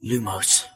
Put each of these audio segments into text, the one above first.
Lumos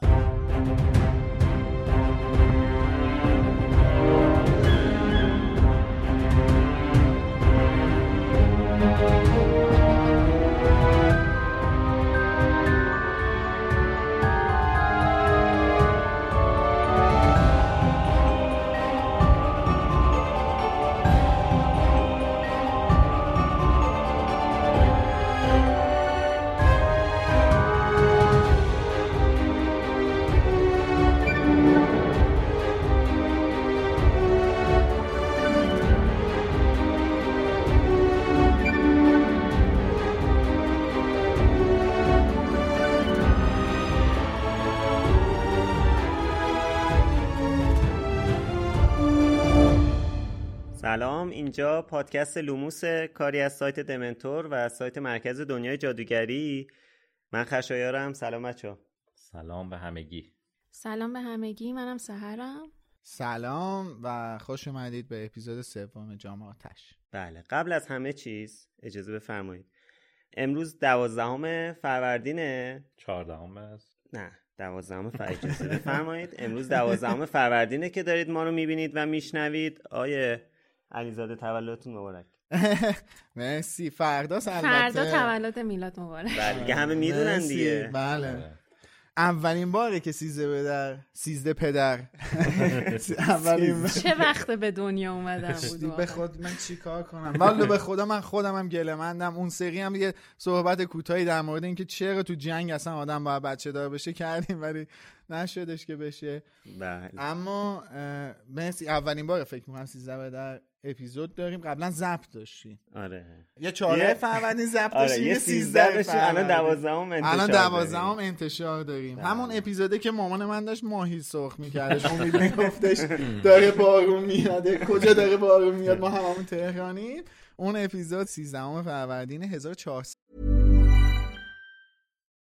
اینجا پادکست لوموس کاری از سایت دمنتور و سایت مرکز دنیای جادوگری. من خشایارم. سلام بچه سلام به همگی. سلام به همگی. منم سهرم. سلام و خوش اومدید به اپیزود سوم جام آتش. بله قبل از همه چیز اجازه بفرمایید. امروز دوازدهم فروردینه. چهاردهم است. نه دوازدهم فر... اجازه بفرمایید. امروز دوازدهم فروردینه که دارید ما رو می‌بینید و میشنوید. آیه علیزاده تولدتون مبارک. مرسی. فردا البته فردا تولد میلاد مبارک. بله دیگه همه می‌دونن. دیگه. بله. اولین باره که سیزده پدر سیزده پدر. اولین چه وقت به دنیا اومدم بود به. خود من چیکار کنم؟ والا به خدا من خودم هم گلمندم اون سری هم یه صحبت کوتاهی در مورد اینکه چرا تو جنگ اصلا آدم باید بچه دار بشه کردیم ولی نشدش که بشه. بله. اما مرسی. اولین بار فکر می‌کنم سیزده در اپیزود داریم. قبلا ضبط داشتیم آره. یه چهارده یه- فروردین ضبط آره داشتیم یه سیزده داشتیم الان دوازدهم انتشار الان داریم. دوازدهم انتشار داریم. بله. همون اپیزوده که مامان من داشت ماهی سرخ میکردش. امید میگفتش داره بارون میاده کجا داره بارون میاد؟ ما هممون تهرانیم. اون اپیزود 13 فروردین 1400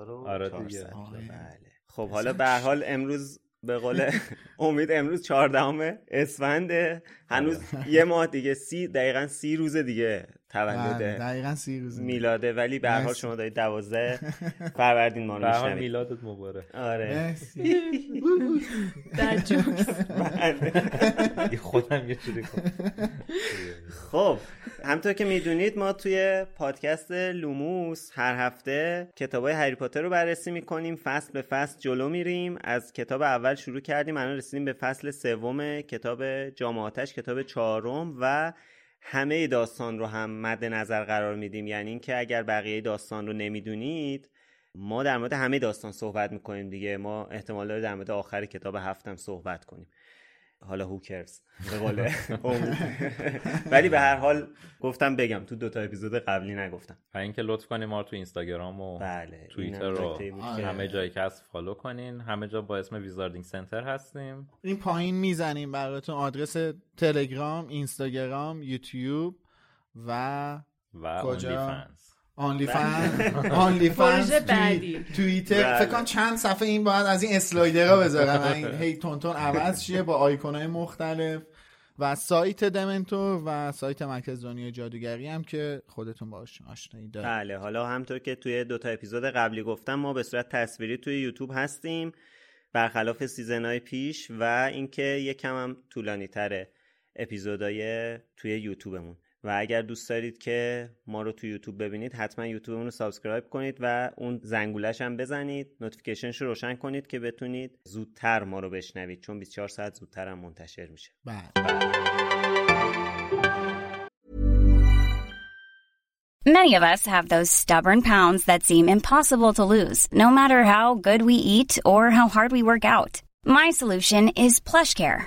1400 آره دیگه. بله. خب حالا به هر حال امروز به قول امید امروز 14 اسفنده هنوز یه ماه دیگه سی دقیقا سی روز دیگه. تولد دقیقا سی روز میلاده ولی به هر حال. شما دارید 12 فروردین ما رو میشنوید. میلادت مبارک. آره. مرسی. در جوکس دیگه خودم یه جوری کنم خب همطور که می‌دونید ما توی پادکست لوموس هر هفته کتاب های هری پاتر رو بررسی می‌کنیم. فصل به فصل جلو میریم. از کتاب اول شروع کردیم الان رسیدیم به فصل سوم کتاب جام آتش کتاب چهارم و همه داستان رو هم مد نظر قرار میدیم. یعنی اینکه اگر بقیه داستان رو نمی‌دونید ما در مورد همه داستان صحبت می‌کنیم دیگه. ما احتمال داره در مورد آخر کتاب هفتم صحبت کنیم. حالا هوکرز به قول. ولی به هر حال گفتم بگم تو دوتا اپیزود قبلی نگفتم و اینکه لطف کنیم ما رو تو اینستاگرام و بله توییتر رو آره. که- همه جایی که هست follow کنین همه جا با اسم ویزاردینگ سنتر هستیم این پایین می‌زنیم براتون آدرس تلگرام اینستاگرام یوتیوب و و کجا؟ آنلی فن آنلی فن. توییتر. فکر کنم چند صفحه این باید از این اسلایدرها بذارم. این هی تونتون عوض شه با آیکونای مختلف. و سایت دمنتور و سایت مرکز دنیای جادوگری هم که خودتون باش آشنایی دارید. بله حالا همطور که توی دوتا اپیزود قبلی گفتم ما به صورت تصویری توی یوتیوب هستیم برخلاف سیزنهای پیش و اینکه یکم هم طولانی تره اپیزودهای توی یوتیوبمون. و اگر دوست دارید که ما رو توی یوتیوب ببینید حتما یوتیوبمون رو subscribe کنید و اون زنگولش هم بزنید notification ش رو روشن کنید که بتونید زودتر ما رو بشنوید چون 24 ساعت زودتر هم منتشر میشه بله Many of us have those stubborn pounds that seem impossible to lose, no matter how good we eat or how hard we work out. My solution is PlushCare.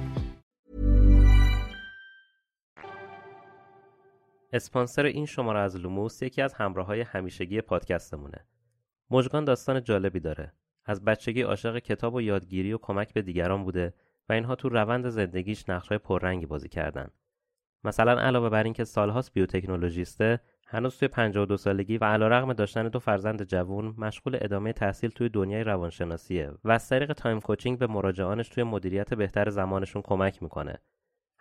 اسپانسر این شماره از لوموس یکی از همراه های همیشگی پادکستمونه. مژگان داستان جالبی داره. از بچگی عاشق کتاب و یادگیری و کمک به دیگران بوده و اینها تو روند زندگیش نقشای پررنگی بازی کردن. مثلا علاوه بر اینکه سالهاست بیوتکنولوژیسته، هنوز توی 52 سالگی و علیرغم داشتن دو فرزند جوون مشغول ادامه تحصیل توی دنیای روانشناسیه و از طریق time coaching به مراجعانش توی مدیریت بهتر زمانشون کمک می‌کنه.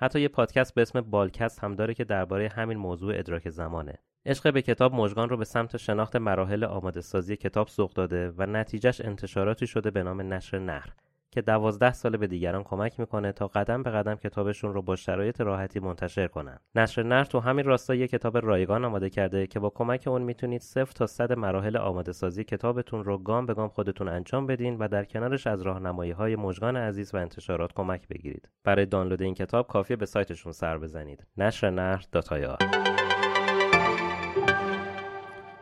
حتی یه پادکست به اسم بالکست هم داره که درباره همین موضوع ادراک زمانه. عشق به کتاب مژگان رو به سمت شناخت مراحل آماده سازی کتاب سوق داده و نتیجهش انتشاراتی شده به نام نشر نهر که دوازده ساله به دیگران کمک می‌کنه تا قدم به قدم کتابشون رو با شرایط راحتی منتشر کنن. نشر نهر تو همین راستا یه کتاب رایگان آماده کرده که با کمک اون می‌تونید صفر تا صد مراحل آماده سازی کتابتون رو گام به گام خودتون انجام بدین و در کنارش از راهنمایی های مژگان عزیز و انتشارات کمک بگیرید. برای دانلود این کتاب کافیه به سایتشون سر بزنید. نشر نهر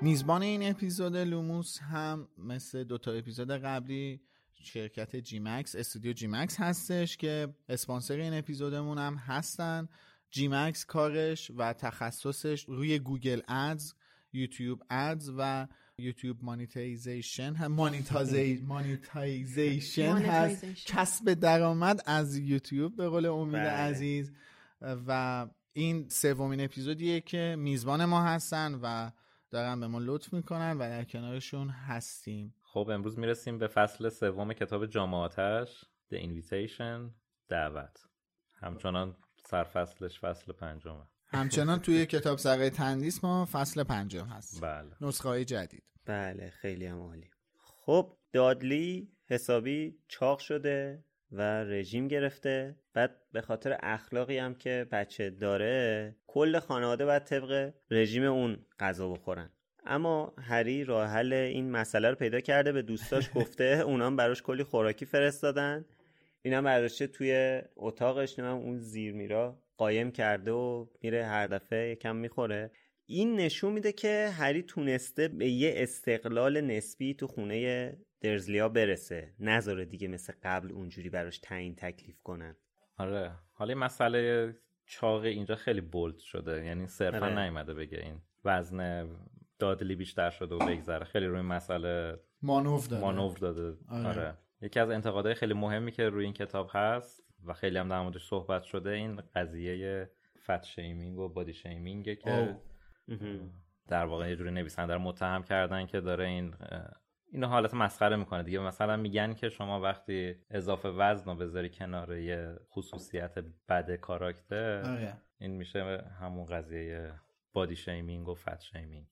میزبان این اپیزود لوموس هم مثل دوتا اپیزود قبلی شرکت جی مکس استودیو جی مکس هستش که اسپانسر این اپیزودمون هم هستن. جی مکس کارش و تخصصش روی Google Ads YouTube Ads و YouTube monetization. هم مانیتازی monetization هست. Monetization. کسب درآمد از یوتیوب به قول امید بله. عزیز. و این سومین اپیزودیه که میزبان ما هستن و دارن به ما لطف می‌کنن و در کنارشون هستیم. خب امروز می‌رسیم به فصل سوم کتاب جامعاتش The Invitation دعوت. همچنان سرفصلش فصل پنجمه. همچنان توی کتاب سرای تندیس ما فصل پنجم هست. بله. نسخه های جدید. بله خیلی هم عالی. خب دادلی حسابی چاق شده و رژیم گرفته. بعد به خاطر اخلاقی هم که بچه داره کل خانواده باید طبق رژیم اون غذا بخورن. اما هری راه حل این مسئله رو پیدا کرده به دوستاش گفته اونام براش کلی خوراکی فرستادن. اینم برداشته توی اتاقش نمیم اون زیر میرا قایم کرده و میره هر دفعه یکم می‌خوره. این نشون میده که هری تونسته به یه استقلال نسبی تو خونه درزلیا برسه. نذاره دیگه مثل قبل اونجوری براش تعیین تکلیف کنن. آره. حالا این مسئله چاق اینجا خیلی بولد شده. یعنی صرفا آره. نیومده بگه این وزن دادلی بیشتر شده و بگذره خیلی روی مسئله مانور داره مانور داده آره. آره. یکی از انتقادهای خیلی مهمی که روی این کتاب هست و خیلی هم در موردش صحبت شده این قضیه فت شیمینگ و بادی شیمینگه که اوه. در واقع یه جوری نویسنده رو متهم کردن که داره این اینو حالت مسخره می‌کنه دیگه مثلا میگن که شما وقتی اضافه وزن رو بذاری کنار یه خصوصیت بد کاراکتر آره. این میشه همون قضیه بادی شیمینگ و فت شیمینگ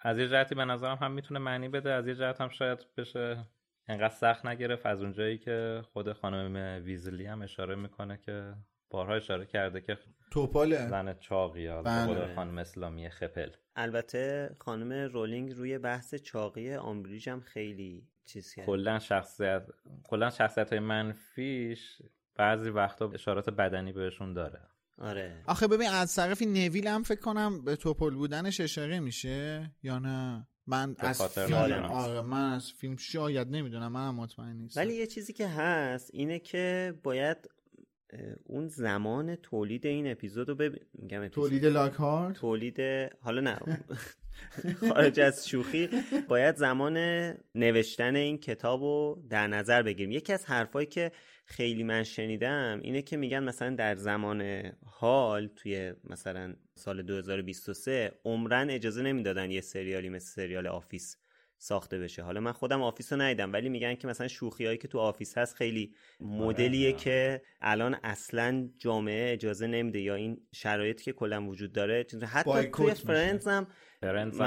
از یه جهتی به نظرم هم می‌تونه معنی بده از یه جهت هم شاید بشه انقدر سخت نگرفت. از اونجایی که خود خانم ویزلی هم اشاره می‌کنه که بارها اشاره کرده که توپاله. زن چاقی حالا بله. خانم اسلامی خپل. البته خانم رولینگ روی بحث چاقی آمبریج هم خیلی چیز کرد. کلا شخصیت کلا شخصیت های منفیش بعضی وقتا اشارات بدنی بهشون داره. آره. آخه ببین از طرفی نویل هم فکر کنم به توپل بودنش اشاره میشه یا نه؟ من از خاطر فیلم نمی‌دونم. آره من از فیلم شاید نمی‌دونم منم مطمئن نیستم. ولی یه چیزی که هست اینه که باید اون زمان تولید این اپیزود رو بب... میگم. تولید لاکهارت تولید حالا نه. خارج از شوخی. باید زمان نوشتن این کتاب رو در نظر بگیریم. یکی از حرفایی که خیلی من شنیدم اینه که میگن مثلا در زمان حال توی مثلا سال 2023 عمرن اجازه نمی‌دادن یه سریالی مثل سریال آفیس ساخته بشه حالا من خودم Office رو ندیدم ولی میگن که مثلا شوخی هایی که تو Office هست خیلی مدلیه که الان اصلا جامعه اجازه نمیده یا این شرایطی که کلا وجود داره چیز- حتی توی. Friends هم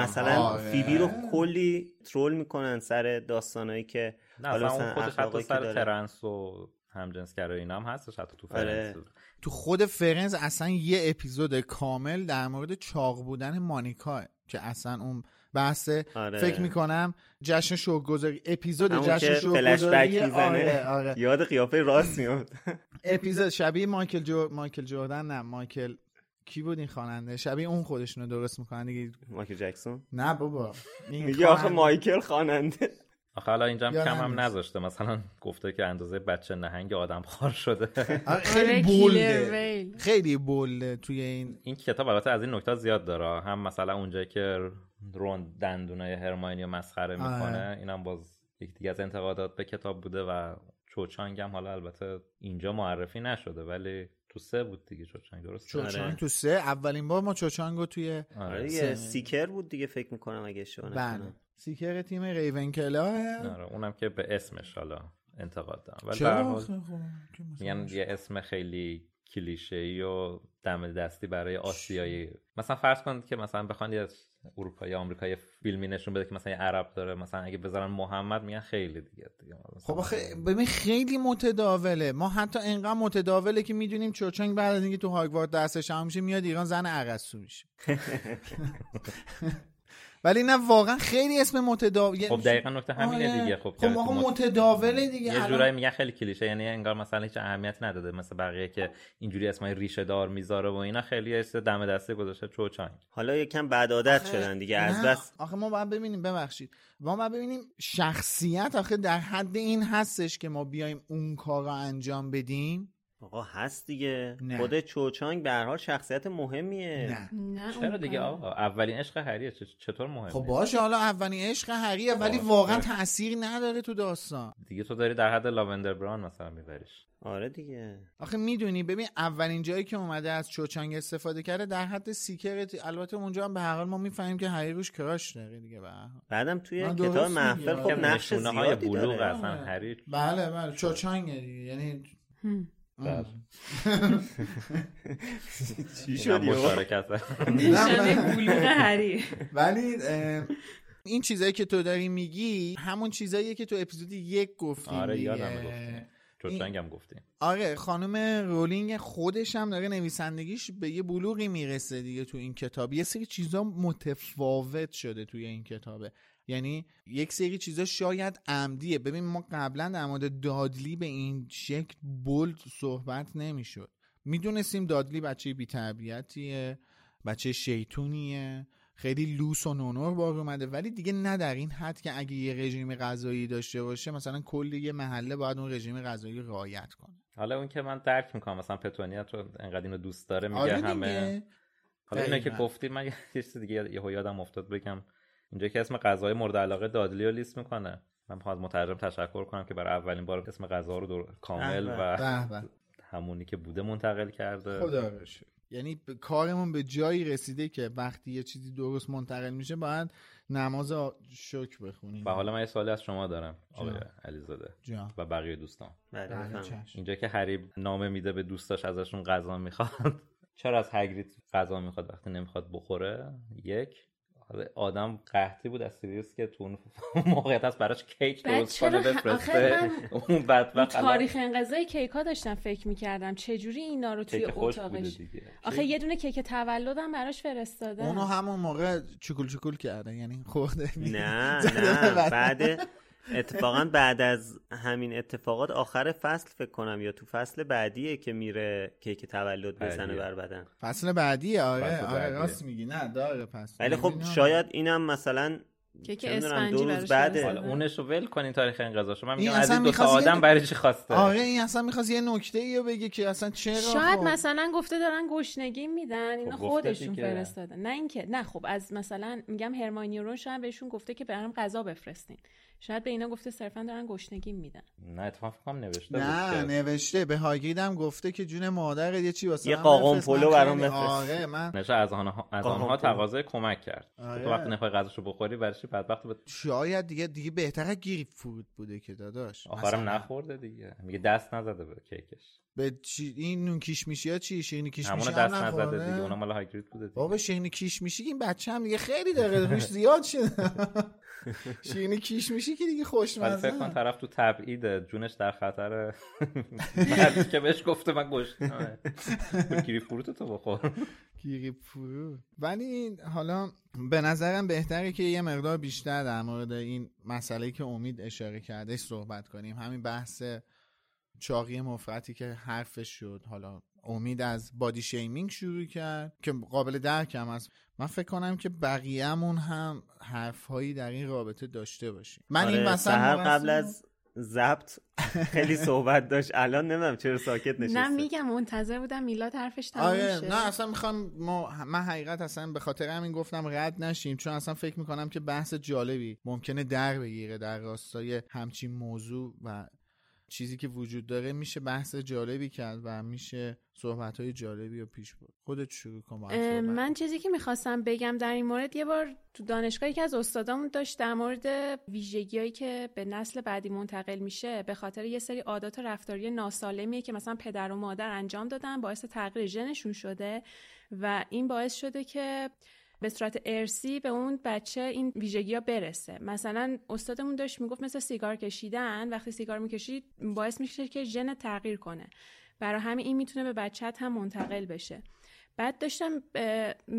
مثلا آره. فیبی رو کلی troll می‌کنن سر داستانایی که نه حالا مثلا اون خودش حتی سر. ترنس و همجنسگرایی اینا هم هستش حتی تو آره. Friends تو خود Friends اصلا یه اپیزود کامل در مورد چاق بودن مانیکا که اصلا اون بحث آره. فکر می‌کنم جشن شوگذاری اپیزود جشن شوگذاری آره آره یاد قیافه راست میاد اپیزود شبیه مایکل جو... مایکل جردن نه مایکل کی بود این خواننده؟ شبیه اون خودشونو درست می‌کنن دیگه. مایکل جکسون؟ نه بابا این میگه آخه مایکل خواننده. آخه حالا اینجا هم کم هم. نذاشته مثلا گفته که اندازه بچه نهنگ آدم خار شده آره، خیلی بولده خیلی بولده توی این این کتاب البته از این نکته زیاد داره هم مثلا اونجا که رون دندونای هرماینی رو مسخره آره. می‌کنه اینم باز یک دیگه از انتقادات به کتاب بوده و چوچانگ هم حالا البته اینجا معرفی نشده ولی تو سه بود دیگه چوچانگ درست چوچانگ آره. تو سه اولین بار ما توی آره آره. دیگه سه. Seeker بود دیگه فکر می‌کنم اگه اشتباه نکنم Seeker تیم ریونکلا آره اونم که به اسمش حالا انتقاد دارم. ولی به چرا هر حال آخه خب، میگن یه اسم خیلی کلیشه ای و دم دستی برای آسیایی. مثلا فرض کنید که مثلا بخوان یه اروپایی آمریکایی فیلمی نشون بده که مثلا یه عرب داره مثلا اگه بذارن محمد میگن خیلی دیگه دیگه خب آخه ببین خیلی متداوله. ما حتی انقدر متداوله که می‌دونیم چوچنگ بعد از اینکه تو هاگوارد درسش تمام میشه میاد ایران زن ارسطو میشه. ولی نه واقعا خیلی اسم متداول خب دقیقا نکته همینه آره. دیگه. خب خب که آقا مت- متداوله دیگه. یه الان- جورایی میگن خیلی کلیشه یعنی انگار مثلا هیچ اهمیت نداده. مثل بقیه که اینجوری اسمای ریشه دار می‌ذاره و اینا خیلی اسم دم دسته گذاشته چوچانگ حالا یکم بد عادت آخه- شدن دیگه از بس. آخه ما باید ببینیم ببخشید. ما باید ببینیم شخصیت آخه در حد این هستش که ما بیایم اون کار رو انجام بدیم. آقا هست دیگه نه. خود چوچانگ به هر حال شخصیت مهمیه نه نه چرا دیگه. آقا اولین عشق هریه چطور مهمه خب باشه حالا اولین عشق هریه ولی آه. واقعا تأثیری نداره تو داستان دیگه تو داری در حد لاوندر بران مثلا میبریش آره دیگه آخه می‌دونی ببین اولین جایی که اومده از چوچانگ استفاده کرده در حد سیکرت البته اونجا هم به هر حال ما می‌فهمیم که هری روش کراش داره دیگه به هر حال. بعدم توی کتاب محفل. خب نقش زیادی بلوغ اصلا. هری بله بله چوچانگ دیگه یعنی چی شد؟ مشارکت هری ولی این چیزایی که تو داری میگی همون چیزاییه که تو اپیزود یک گفتیم آره. یادم گفتیم چوچانگ هم گفتیم آره خانم رولینگ خودش هم داره نویسندگیش به یه بلوغی می‌رسه دیگه تو این کتاب. یه سری چیزا متفاوت شده توی این کتابه. یعنی یک سری چیزا شاید عمدیه. ببین ما قبلا در مورد دادلی به این شکل بولد صحبت نمی‌شد. می‌دونستیم دادلی بچه بیتربیتیه بچه شیطونیه. خیلی لوس و نونور بار اومده. ولی دیگه نه در این حد که اگه یه رژیم غذایی داشته باشه مثلا کل یه محله باید اون رژیم غذایی رعایت کنه. حالا اون که من درک می‌کنم مثلا پتونیا تو انقدر اینو دوست داره میگه آره همه. حالا اینو که. گفتی من یه چیز دیگه یهو یادم افتاد بگم. اینجا که اسم غذای مورد علاقه دادلی رو لیست می‌کنه من می‌خوام از مترجم تشکر کنم که برای اولین بار اسم غذا رو دور- کامل و به به. همونی که بوده منتقل کرده خدا رو شکر. یعنی ب- کارمون به جایی رسیده که وقتی یه چیزی درست منتقل میشه باید نماز شکر بخونیم و حالا من یه سوالی از شما دارم آقای. علیزاده. و بقیه دوستان بله. اینجا که هری نامه میده به دوستاش ازشون غذا می‌خواد چرا از هگرید غذا می‌خواد وقتی نمی‌خواد بخوره یک آدم قحطی بود از سیریوس که تو اون موقعیت هست براش کیک درست کنه بفرسته آخه من اون بدبخت الان. تاریخ انقضای کیک ها داشتم فکر می‌کردم. چجوری اینا رو توی اتاقش آخه یه دونه کیک تولدم براش فرستادم. اونو همون موقع چکول چکول کرده. یعنی خورده. نه نه. بعد اتفاقا بعد از همین اتفاقات آخر فصل فکر کنم یا تو فصل بعدیه که میره کیک تولد بزنه. بر بدن فصل بعدی آره آره. راست میگی نه داره پس ولی خب شاید اینم مثلا کیک اسفنجی دو روز. فرستادم. حالا اونش رو ول کنین تاریخ انقضاشو من میگم از این دو تا یه- آدم برای چی خواسته آره این اصلا می‌خواست یه نکته ای بگه که اصلا چرا شاید خب؟ مثلا گفته دارن گشنگی میدن اینا خب خودشون. فرستادن نه اینکه نه خب از مثلا میگم هرماینی و رون شاید بهشون گفته که برام غذا بفرستین شاید به اینا گفته صرفا دارن گشنگی میدن. نه اتفاقا فکر کنم نوشته نه بود که نوشته. به هاگرید هم گفته که جون مادرت یه چی واسه یه قاقم پلو برام بفرست. آره من نشه از آنها از آنها. تقاضای کمک کرد. آره. تو وقتی نخوای غذاشو بخوری برای چی بدبخت به شاید دیگه دیگه بهتره گیری فرود بوده که داداش. آخرم نخورده دیگه. میگه دست نزده به کیکش. به چی این نون کیش میشی ها چی؟ شیرینی کیش میشی؟ دست نزده؟ دیگه. اونم مال هاگرید بوده دیگه. بابا شیرینی کیش میشی این بچه هم دیگه خیلی داره روش زیاد شده. شیرینی کیش میشی که دیگه ولی خوشمزه فکر کن طرف تو تبعید جونش در خطر که بهش گفته من گشتم گیری فروت تو بخور. گیری فرو ولی حالا به نظرم بهتره که یه مقدار بیشتر در مورد این مسئله که امید اشاره کرده صحبت کنیم. همین بحث چاقی مفرتی که حرفش شد. حالا امید از بادی شیمینگ شروع کرد که قابل درکم است من فکر کنم که بقیه‌مون هم حرفهایی در این رابطه داشته باشیم. من این آره، مثلا سحر قبل از ضبط خیلی صحبت داشت. الان نمی‌دونم چرا ساکت نشسته. نه میگم منتظر بودم میلاد حرفش تموم آره شه. نه اصلا می‌خوام ما من حقیقت اصلا به خاطر همین گفتم رد نشیم چون اصلا فکر می‌کنم که بحث جالبی ممکنه در بگیره در راستای همچین موضوع و چیزی که وجود داره میشه بحث جالبی کرد و میشه صحبت های جالبی رو پیش برد خودت شروع کن. من چیزی که می‌خواستم بگم در این مورد یه بار تو دانشگاهی که از استادامون داشت در مورد ویژگیهایی که به نسل بعدی منتقل میشه به خاطر یه سری عادات و رفتاری ناسالمیه که مثلا پدر و مادر انجام دادن باعث تغییر ژنشون شده و این باعث شده که به صورت ارسی به اون بچه این ویژگی ها برسه. مثلا استادمون داشت می‌گفت مثل سیگار کشیدن وقتی سیگار می‌کشید باعث میشه که ژن تغییر کنه. برای همین این می‌تونه به بچت هم منتقل بشه. بعد داشتم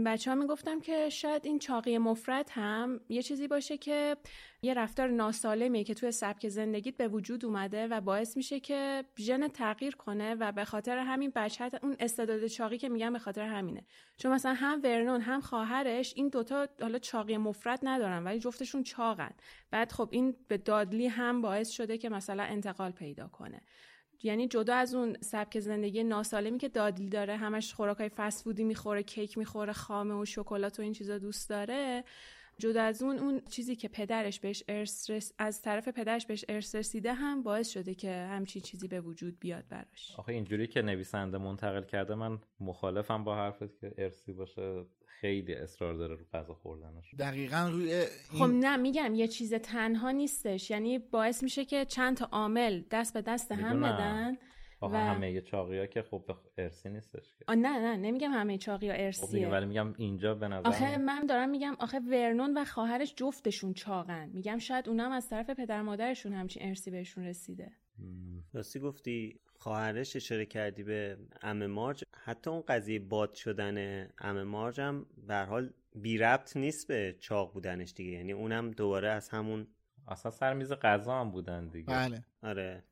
بچه ها می‌گفتم که شاید این چاقی مفرد هم یه چیزی باشه که یه رفتار ناسالمیه که توی سبک زندگیت به وجود اومده و باعث میشه که ژن تغییر کنه و به خاطر همین بچه اون استعداد چاقی که میگن به خاطر همینه. چون مثلا هم ورنون هم خواهرش این دوتا حالا چاقی مفرد ندارن ولی جفتشون چاقن. بعد خب این به دادلی هم باعث شده که مثلا انتقال پیدا کنه. یعنی جدا از اون سبک زندگی ناسالمی که دادلی داره همش خوراکای فست فودی می‌خوره کیک می‌خوره خامه و شکلات و این چیزا دوست داره جدا از اون اون چیزی که پدرش بهش ارث رس... از طرف پدرش بهش ارث رسیده هم باعث شده که همچین چیزی به وجود بیاد براش. آخه اینجوری که نویسنده منتقل کرده من مخالفم با حرفت که ارسی باشه. خیلی اصرار داره رو غذا خوردنش. دقیقا روی این... خب نه میگم یه چیز تنها نیستش. یعنی باعث میشه که چند تا عامل دست به دست هم. بدن آخه و- همه چاقی ها که خب ارسی نیستش که. نه نه نمیگم همه چاقی ها خب ارسیه میگم ولی میگم اینجا به نظر آخه من دارم میگم آخه ورنون و خواهرش جفتشون چاقن. میگم شاید اونا هم از طرف پدر مادرشون همچین ارسی بهشون رسیده. راستی گفتی خواهرش اشاره کردی به ام مارج. حتی اون قضیه باد شدن ام مارج هم به هر حال بی ربط نیست به چاق بودنش دیگه. یعنی اونم دوباره از همون اصلا سر میز غذا هم بودن دیگه. بله. آره.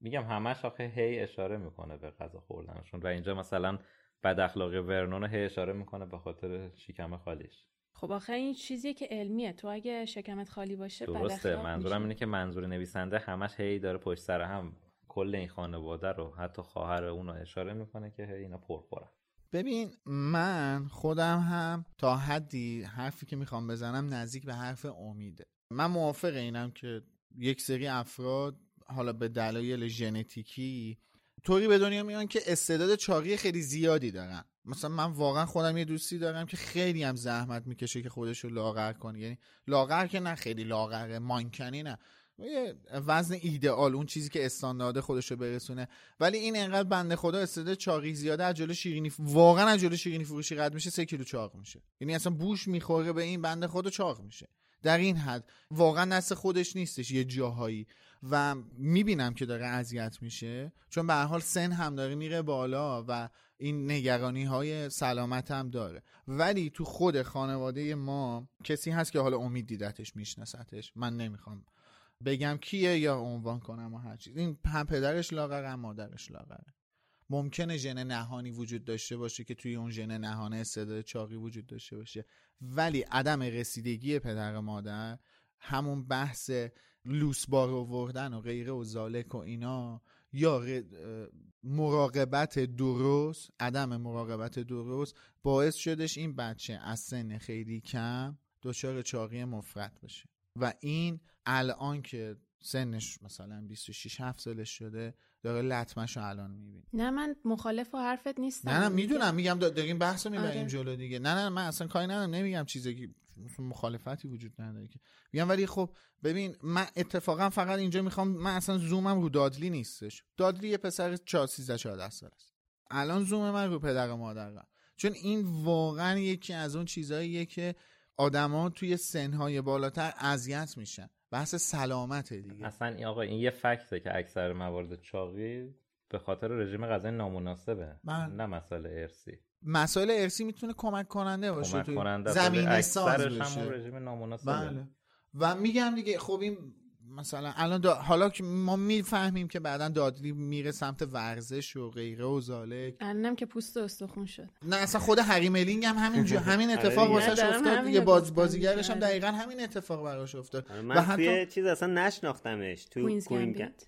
میگم همش آخه هی اشاره می‌کنه به غذا خوردنشون و اینجا مثلا بد اخلاقی ورنون هی اشاره می‌کنه به خاطر شکم خالیش. خب آخه این چیزیه که علمیه. تو اگه شکمت خالی باشه درسته. منظورم. اینه که منظور نویسنده همش هی داره پشت سر هم کل این خانواده رو حتی خواهر اون رو اشاره می‌کنه که اینا پرخورن ببین من خودم هم تا حدی حرفی که می‌خوام بزنم نزدیک به حرف امیده. من موافق اینم که یک سری افراد حالا به دلایل ژنتیکی طوری به دنیا میان که استعداد چاقی خیلی زیادی دارن. مثلا من واقعا خودم یه دوستی دارم که خیلی هم زحمت می‌کشه که خودش رو لاغر کنه. یعنی لاغر که نه خیلی لاغره مانکنی نه. وزن ایدئال اون چیزی که استاندارد خودش رو برسونه. ولی این انقدر بنده خدا استعداد چاقی زیاده از جلو شیرینی واقعا از جلو شیرینی فروشی رد میشه سه کیلو چاق میشه. یعنی اصلا بوش می‌خوره به این بنده خدا چاق میشه. در این حد واقعا دست خودش نیستش یه جاهایی. و می‌بینم که داره اذیت میشه چون به حال سن هم داره میره بالا و این نگرانی های سلامت هم داره. ولی تو خود خانواده ما کسی هست که حالا امید دیدتش میشناستش من نمی‌خوام بگم کیه یا عنوان کنم و هر چیز. این هم پدرش لاغره هم مادرش لاغره. ممکنه ژن نهانی وجود داشته باشه که توی اون ژن نهانه استعداد چاقی وجود داشته باشه. ولی عدم رسیدگی پدر و مادر همون بحث لوس بار آوردن و غیره و زالک و اینا یا مراقبت درست عدم مراقبت درست باعث شدش این بچه از سن خیلی کم دچار چاقی مفرد بشه. و این الان که سنش مثلا 26 7 سالش شده داره لطمش رو الان می‌بینی نه من مخالف و حرفت نیستم. نه نه می‌دونم میگم داریم بحث رو می‌بریم آره. جلو دیگه. نه نه من اصلا کاری ندارم نمیگم چیزی که مخالفتی وجود نداره که. میگم ولی خب ببین من اتفاقا فقط اینجا می‌خوام من اصلا زومم رو دادلی نیستش. دادلی یه پسر 4 13 14 سال است. الان زوم من رو پدر و مادر چون این واقعا یکی از اون چیزاییه که آدما توی سنهای بالاتر اذیت میشن. بحث سلامته دیگه. اصلا این آقا این یه فکته که اکثر موارد چاقی به خاطر رژیم غذایی نامناسبه من... نه مسئله ارسی. مسائل ارسی می‌تونه کمک کننده باشه کمک کننده زمین ساز بشه. رژیم نامناسبه. بله. و میگم دیگه خب این مثلا الان حالا که ما می‌فهمیم که بعدا دادلی میره سمت ورزش و غیره و زالک. الانم که پوست استخون شد. نه اصلا خود هری ملینگ هم همین جو همین اتفاق آره واسش افتاد. یه باز بازیگرش هم دقیقا همین اتفاق براش افتاد. آره، من و حتی... توی چیز اصلا نشناختمش تو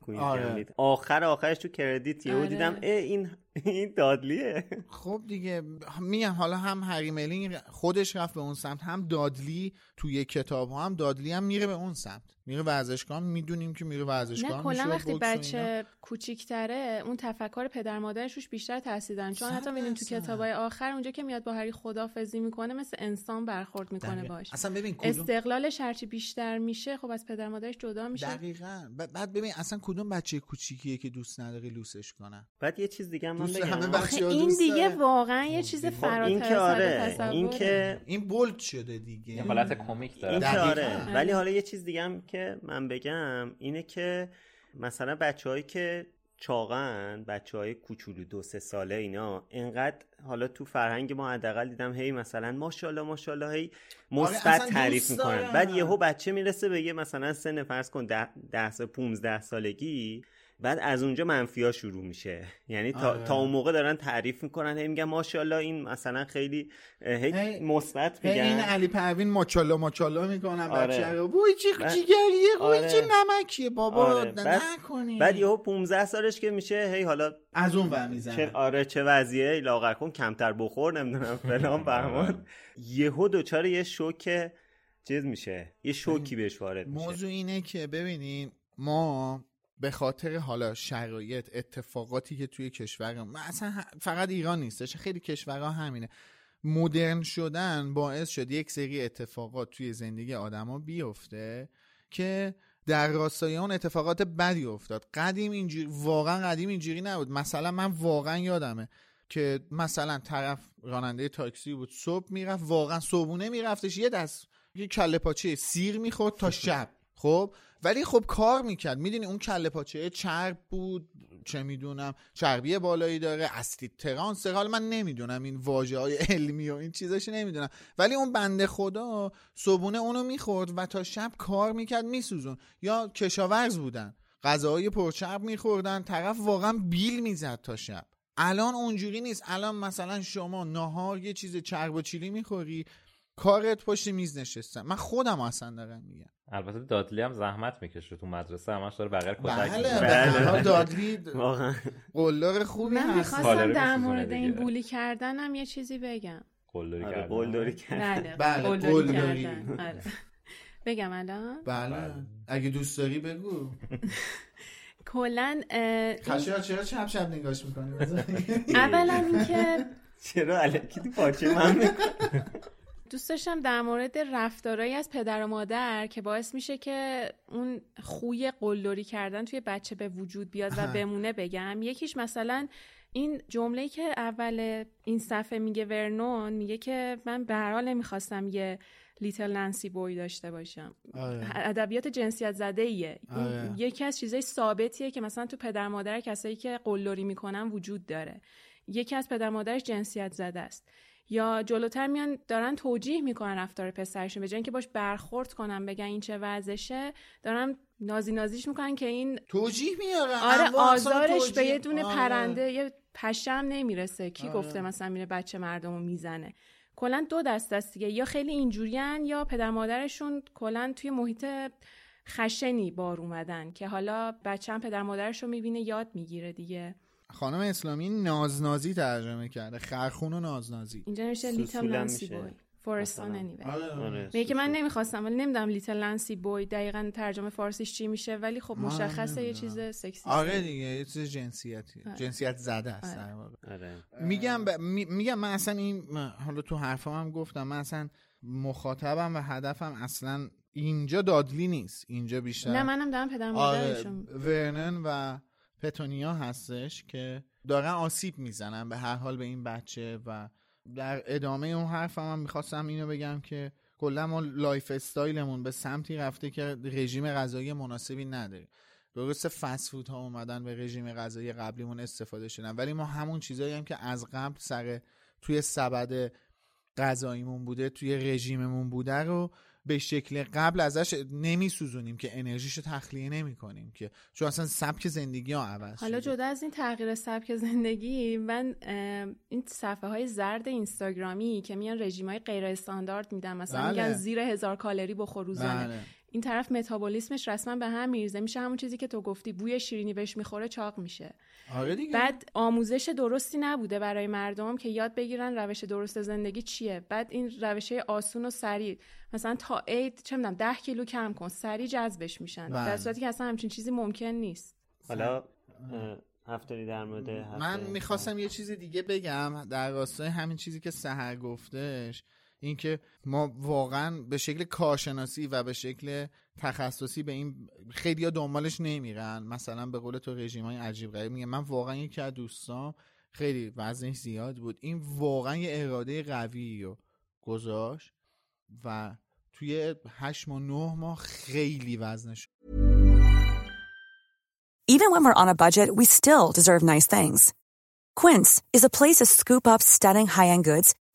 کوین آره. آخر آخرش تو کردیت یهو دیدم ای این این دادلیه. خب دیگه میگم حالا هم هری خودش رفت به اون سمت هم دادلی توی کتاب هم دادلی هم میره به اون سمت. میره ورزشگاه می‌دونیم که میره ورزشگاه نه کلا وقتی بچه کوچیکتره اون تفکر پدر مادرش روش بیشتر تاثیر دارن چون حتی می‌بینیم تو کتابای آخر اونجا که میاد با هری خدافظی می‌کنه مثل انسان برخورد می‌کنه باش. اصلا ببین کدوم... استقلالش هرچی بیشتر میشه خب از پدر مادرش جدا میشه. دقیقاً. بعد ببین اصلا کدوم بچه کوچیکیه که دوست نداره لوسش کنه بعد یه چیز دیگه من بگم. این دیگه واقعا یه چیز خب، فراتر این که آره این که این بولد شده دیگه. یه حالت کمیک داره. این آره. ولی حالا یه چیز دیگه هم که من بگم اینه که مثلا بچههایی که چاقن بچه های کوچولو دو سه ساله اینا انقدر حالا تو فرهنگ ما حداقل دیدم هی مثلا ماشاءالله ماشاءالله هی مثبت آره تعریف می‌کنن. بعد یهو بچه می‌رسه به یه مثلا سن فرض کن ده, ده سال 15 سالگی بعد از اونجا منفیا شروع میشه. یعنی تا, آره. تا اون موقع دارن تعریف می‌کنن هی میگن ماشاءالله این مثلا خیلی هی مثبت میگن این علی پروین ماچالا ماچالا می‌کنن آره. بچه بوی چی جیگریه بوی آره. چی نمکیه بابا آره. بعد نکنی بعد یهو 15 سالش که میشه هی حالا از اون ور می‌زنه. چه آره چه وضعیه لاغر کن کمتر بخور نمی‌دونم فلان بهمان یهو دوچار یه شوک چیز میشه یه شوکی بهش وارد میشه. موضوع اینه که ببینین ما به خاطر حالا شرایط اتفاقاتی که توی کشور اصلا فقط ایران نیستش خیلی کشورها همینه. مدرن شدن باعث شد یک سری اتفاقات توی زندگی آدما بیفته که در راستای اون اتفاقات بدی افتاد. قدیم اینجوری واقعا قدیم اینجوری نبود. مثلا من واقعا یادمه که مثلا طرف راننده تاکسی بود صبح می‌رفت واقعا صبحونه میرفتش یه دست یه کله پاچه سیر می‌خورد تا شب. خب؟ ولی خب کار می‌کرد. می‌دونی اون کله پاچه چرب بود؟ چه می‌دونم. چربی بالایی داره. اصلی ترانس. حال من نمی‌دونم این واژه های علمی و این چیزاش نمی‌دونم. ولی اون بنده خدا صبونه اونو می‌خورد و تا شب کار می‌کرد میسوزون. یا کشاورز بودن. غذاهای پرچرب میخوردن. طرف واقعا بیل می‌زد تا شب. الان اونجوری نیست. الان مثلا شما نهار یه چیز چرب و چیلی می‌خوری کارت پشت میز نشستم من خودم اصلا دارم میگم. البته دادلی هم زحمت می‌کشه تو مدرسه همش داره بغیر کتک بله بله دادلی قلدر خوبی من می‌خواستم در مورد این بولی کردن هم یه چیزی بگم. قلدری آره، کردن. قلدری کردن. بله قلدری آره. بگم الان؟ بله. اگه دوست داری بگو. کلا خشیا چرا چپ چپ نگاش می‌کنی؟ اولا اینکه چرا الکی تو پاچه من دوست داشتم در مورد رفتارهایی از پدر و مادر که باعث میشه که اون خوی قلدری کردن توی بچه به وجود بیاد و بمونه بگم. یکیش مثلا این جمله که اول این صفحه میگه ورنون میگه که من به هر حال نمی‌خواستم یه لیتل نانسی بوی داشته باشم. آره. ادبیات جنسیت زده ایه آره. یکی از چیزای ثابتیه که مثلا تو پدر مادر کسایی که قلدری می‌کنن وجود داره. یکی از پدر مادرش جنسیت زده است. یا جلوتر میان دارن توجیه می‌کنن رفتار پسرشون به جای اینکه باش برخورد کنن بگن این چه وضعشه دارن نازی نازیش می‌کنن که این توجیه میارن آره آزارش. به یه دونه آره. پرنده یه پشم نمی‌رسه کی آره. گفته مثلا میره بچه مردم رو می‌زنه کلا دو دست است دیگه یا خیلی اینجوریان یا پدر مادرشون کلا توی محیط خشنی بار اومدن که حالا بچه هم پدر مادرش رو می‌بینه یاد می‌گیره دیگه خانم اسلامی نازنازی ترجمه کرده خرخون و نازنازی اینجا نمیشه لیتل نانسی میشه. بوی فورستان. انیوی آره. میگه که من نمی‌خواستم ولی نمی‌دونم لیتل نانسی بوی دقیقا ترجمه فارسیش چی میشه ولی خب مشخصه یه. چیز سکسی آره دیگه یه چیز جنسیتی آره. جنسیت زده است آره. در واقع. آره. میگم ب... می- میگم من اصلا این حالا تو حرفام هم گفتم من اصلا مخاطبم و هدفم اصلا اینجا دادلی نیست اینجا بیشتر نه منم دارم پدر آره مادرشون ورنون و پتونیا هستش که دارن آسیب می‌زنن به هر حال به این بچه و در ادامه اون حرفم هم می‌خواستم اینو بگم که کلا ما lifestyle مون به سمتی رفته که رژیم غذایی مناسبی نداریم درسته فست فود ها اومدن به رژیم غذایی قبلیمون استفاده شدن ولی ما همون چیزایی هم که از قبل سر توی سبد غذاییمون بوده توی رژیممون بوده رو به شکل قبل ازش نمی سوزونیم که انرژیشو تخلیه نمی کنیم که چون اصلا سبک زندگی ها عوض حالا. جدا از این تغییر سبک زندگی من این صفحه های زرد اینستاگرامی که میان رژیم های غیر استاندارد میدن مثلا بله. میگن زیر هزار کالری بخور روزانه بله. این طرف متابولیسمش رسما به هم میریزه. میشه همون چیزی که تو گفتی بوی شیرینی بهش می‌خوره چاق میشه. آره دیگه. بعد آموزش درستی نبوده برای مردم که یاد بگیرن روش درست زندگی چیه. بعد این روش آسون و سریع. مثلا تا عید چه می‌دونم 10 کیلو کم کن. سریع جذبش میشن. بله. در صورتی که اصلا همچین چیزی ممکن نیست. حالا اه، هفتاری در مورد من می‌خواستم یه چیز دیگه بگم. در راستای همین چیزی که سهر گفتش اینکه ما واقعا به شکل کارشناسی و به شکل تخصصی به این خیلی ها دنبالش نمیرن مثلا به قول تو رژیم های عجیب غریب میگه من واقعا یکی از دوستام خیلی وزنش زیاد بود این واقعا یه اراده قوی رو گذاشت و توی هشت ماه نه ماه خیلی وزنش Even when we're on a budget, we still deserve nice things. Quince is a place to scoop up stunning high-end goods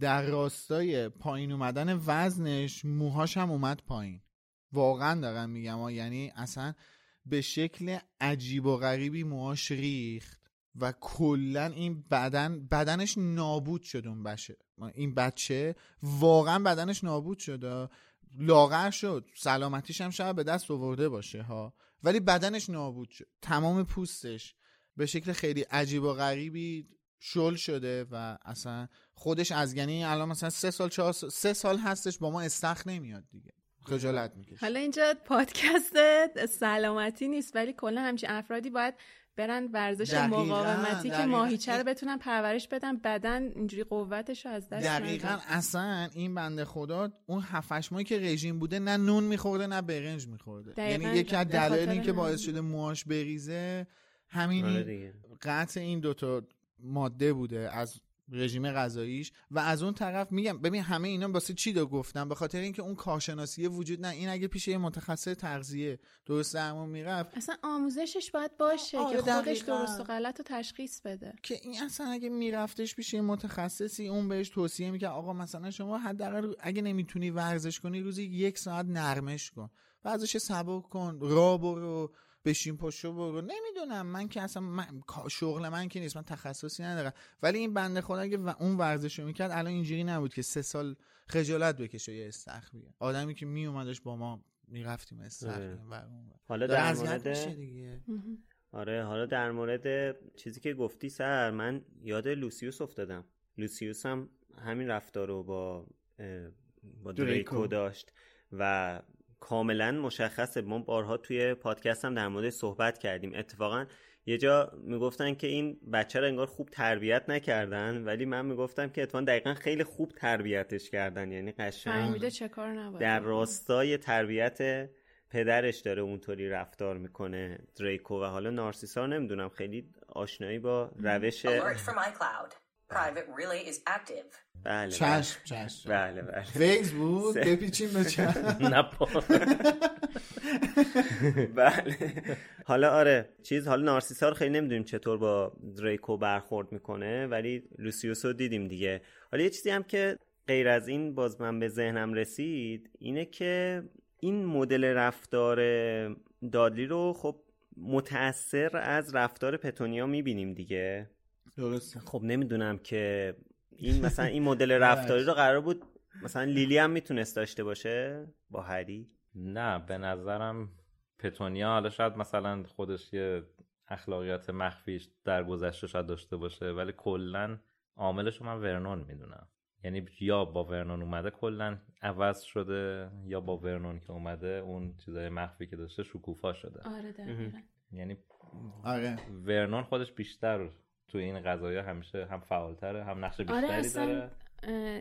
در راستای پایین اومدن وزنش موهاش هم اومد پایین. واقعا دارم میگم. یعنی اصلا به شکل عجیب و غریبی موهاش ریخت و کلا این بدن بدنش نابود شد اون بشه. این بچه واقعا بدنش نابود شد لاغر شد. سلامتیش هم شاید به دست آورده باشه ها. ولی بدنش نابود شد. تمام پوستش به شکل خیلی عجیب و غریبی شل شده و اصلا خودش از یعنی الان مثلا سه سال چهار سال سه سال هستش با ما استخ نمیاد دیگه خجالت می‌کشه حالا اینجا پادکست سلامتی نیست ولی کلا همچین افرادی باید برن ورزش مقاومتی که. ماهیچه رو بتونن پرورش بدن بدن اینجوری قوتش رو از دست دقیقا. اصلا این بنده خدا اون هفت ماهی که رژیم بوده نه نون میخورده نه برنج میخورده یعنی یکی از دلایلی که باعث. شده موهاش بریزه همین آره. قطع این دوتا ماده بوده از رژیم غذاییش و از اون طرف میگم ببین همه اینا واسه چی دو گفتم به خاطر اینکه اون کارشناسی وجود نه این اگه پیش یه متخصص تغذیه درست درمون می‌رفت اصلا آموزشش باید باشه که خودش. درست و غلط رو تشخیص بده که این اصلا اگه میرفتش پیش یه متخصصی اون بهش توصیه می‌کرد آقا مثلا شما حداقل اگه نمی‌تونی ورزش کنی روزی یک ساعت نرمش کن ورزش سبک کن را برو بشین پشو برو. نمی‌دونم. من که اصلا من... شغل من که نیست. من تخصصی ندارم. ولی این بنده خدا اگه و- اون ورزش رو می‌کرد الان اینجوری نبود که سه سال خجالت بکشه یه استخ بیاد. آدمی که میومدش با ما می‌رفتیم استخر حالا در مورد دیگه. آره حالا در مورد چیزی که گفتی سر من یاد لوسیوس افتادم. لوسیوس هم همین رفتار رو با با دریکو داشت و کاملا مشخصه. ما بارها توی پادکست هم در مورد صحبت کردیم. اتفاقا یه جا می‌گفتن که این بچه رو انگار خوب تربیت نکردن ولی من می‌گفتم که اتفاقا دقیقا خیلی خوب تربیتش کردن. یعنی قشنگ چه کار در راستای تربیت پدرش داره اونطوری رفتار می‌کنه. دریکو و حالا نارسیسا نمی‌دونم خیلی آشنایی با روش Private relay is active. بله چشم چشم. بله بله. ویز بود؟ بپیچیم به نه بله. حالا آره چیز حالا نارسیسا رو خیلی نمی‌دونیم چطور با دریکو برخورد می‌کنه ولی لوسیوس رو دیدیم دیگه. حالا یه چیزی هم که غیر از این باز من به ذهنم رسید اینه که این مدل رفتار دادلی رو خب متأثر از رفتار پتونیا می‌بینیم دیگه. درسته. خب نمی‌دونم که این مثلا این مدل رفتاری رو قرار بود مثلا لیلی هم می‌تونست داشته باشه با هری؟ نه به نظرم پتونیا حالا شاید مثلا خودش یه اخلاقیات مخفیش در گذشته شاید داشته باشه ولی کلا عاملش رو من ورنون می‌دونم. یعنی یا با ورنون اومده کلا عوض شده یا با ورنون که اومده اون چیزای مخفی که داشته شکوفا شده. آره دقیقا. یعنی آره. ورنون خودش بیشتر تو این قضايا همیشه هم فعالتره هم نقش بیشتری آره داره.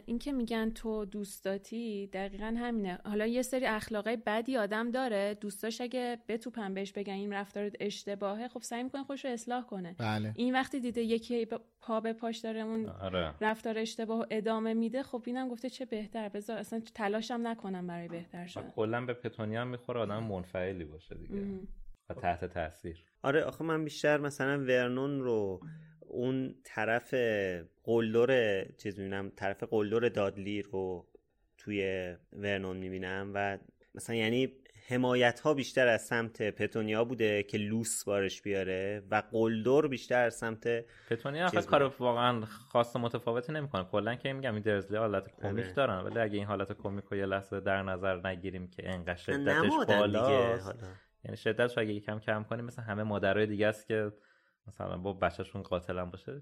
این که میگن تو دوستاتی دقیقا همینه. حالا یه سری اخلاقای بدی آدم داره. دوستاش اگه بتوپن بهش بگن این رفتار اشتباهه خب سعی می‌کنه خوش رو اصلاح کنه. بله. این وقتی دیده یکی پا به پاش داره اون آره. رفتار اشتباه ادامه میده خب اینم گفته چه بهتر. بذار اصلا تلاشم نکنم برای بهتر شدن. کلا به پتونیا می‌خوره آدم منفعلی باشه دیگه. و تحت تاثیر آره آخه من بیشتر مثلا ورنون رو اون طرف قلدر چیز می‌بینم طرف قلدر دادلی رو توی ورنون می‌بینم و مثلا یعنی حمایت ها بیشتر از سمت پتونیا بوده که لوس بارش بیاره و قلدر بیشتر از سمت پتونیا خیلی کار واقعا خاص متفاوتی نمی‌کنه. کلا که میگم این درزلی حالت کمیک آره. دارن ولی اگه این حالت کمیک رو یه لحظه در نظر نگیریم که انقدر شدتش بالا یعنی شدتش اگه یکم کم کنیم مثل همه مادرای دیگه است که مثلا با بچهشون قاتل هم باشه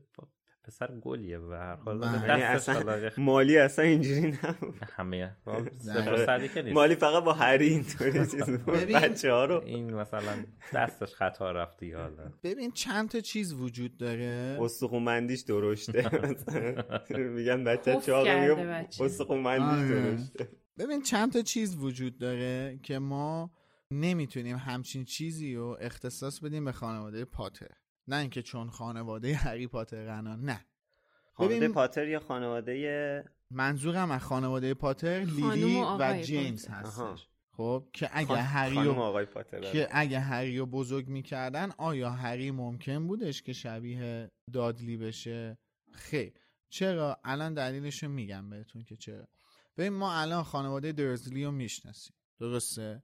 پسر گلیه و هر حال. یعنی اصلا مالی اصلا اینجوری نبود. همه. مالی فقط با هری اینطوری چیز بچه ها رو. این مثلا دستش خطا رفتی حالا. ببین چند تا چیز وجود داره. استخومندیش درشته. میگن بچه چاقه استخومندیش آره. درشته. ببین چند تا چیز وجود داره که ما نمی‌تونیم همچین چیزی رو اختصاص بدیم به خانواده پاتر. نه اینکه چون خانواده هری پاتر غنا نه. خانواده پاتر یا خانواده منظورم از خانواده پاتر لیلی و جیمز هستش. خب که اگه هری رو که اگه هری رو بزرگ می‌کردن آیا هری ممکن بودش که شبیه دادلی بشه؟ خیر. چرا؟ الان دلیلش رو میگم بهتون که چرا. ببین ما الان خانواده درزلی رو می‌شناسیم. درسته؟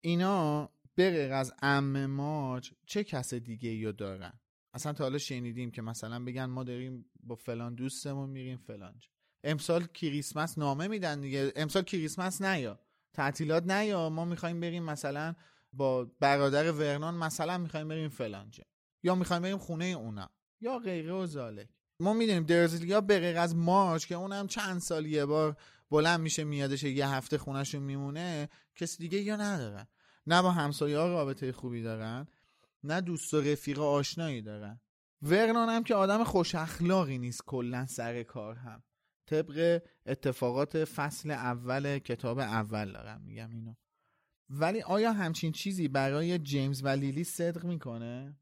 اینا به از ام ماج چه کس دیگه رو دارن؟ اصلا تا حالا شنیدیم که مثلا بگن ما داریم با فلان دوستمون میریم فلان امسال کریسمس نامه میدن دیگه. امسال کریسمس نیا. تعطیلات نیا. ما می‌خوایم بریم مثلا با برادر ورنان مثلا می‌خوایم بریم فلان یا می‌خوایم بریم خونه اونا. یا غیره و زالک ما می‌دونیم درزلیا به از مارچ که اونم چند سال یه بار بلند میشه میادش یه هفته خونهشون میمونه کسی دیگه یا ندارن نه با همسایه ها رابطه خوبی دارن نه دوست و رفیق آشنایی دارن. ورنان هم که آدم خوش اخلاقی نیست کلا سر کار هم. طبق اتفاقات فصل اول کتاب اول دارم میگم اینو. ولی آیا همچین چیزی برای جیمز و لیلی صدق می‌کنه؟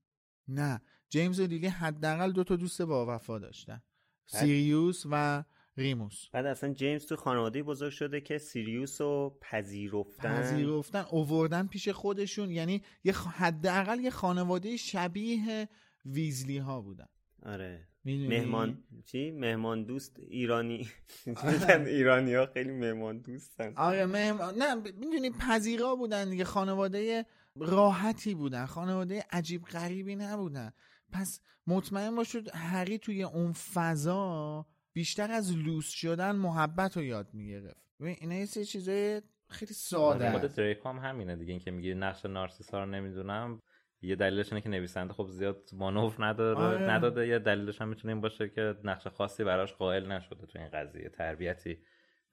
نه. جیمز و لیلی حداقل دو تا دوست با وفا داشتن. سیریوس و ریموس. بعد اصلا جیمز تو خانواده بزرگ شده که سیریوس رو پذیرفتن. پذیرفتن اووردن پیش خودشون. یعنی یه حداقل یه خانواده شبیه ویزلی ها بودن. آره. مهمان چی؟ مهمان دوست ایرانی. آره. ایرانی ها خیلی مهمان دوستن. آره مهمان نه می‌دونی پذیرا بودن دیگه. خانواده راحتی بودن. خانواده عجیب غریبی نبودن. پس مطمئن باشید هری توی اون فضا بیشتر از لوس شدن محبت رو یاد می‌گرفت. اینا یه سه چیزای خیلی ساده خود دریکو هم همینه دیگه اینکه میگه نقش نارسیسا رو نمی‌دونم. یه دلیلش اینه که نویسنده خب زیاد مانور نداره آره. نداده. یه دلیلش هم می‌تونه این باشه که نقش خاصی براش قائل نشده تو این قضیه تربیتی.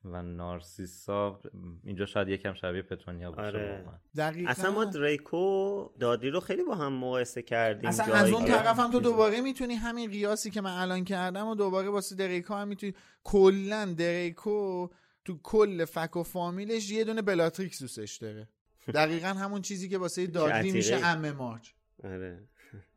و نارسیسا اینجا شاید یکم شبیه پتونیا باشه آره. واقعا. دقیقا اصلا ما دریکو دادی رو خیلی با هم مقایسه کردیم اصلا جایی از اون طرف هم تو دوباره می‌تونی همین قیاسی که من الان کردم و دوباره واسه دریکو هم می‌تونی کلا دریکو تو کل فک و فامیلش یه دونه بلاتریکس دوستش داره دقیقا همون چیزی که واسه عتیقه. میشه ام مارچ آره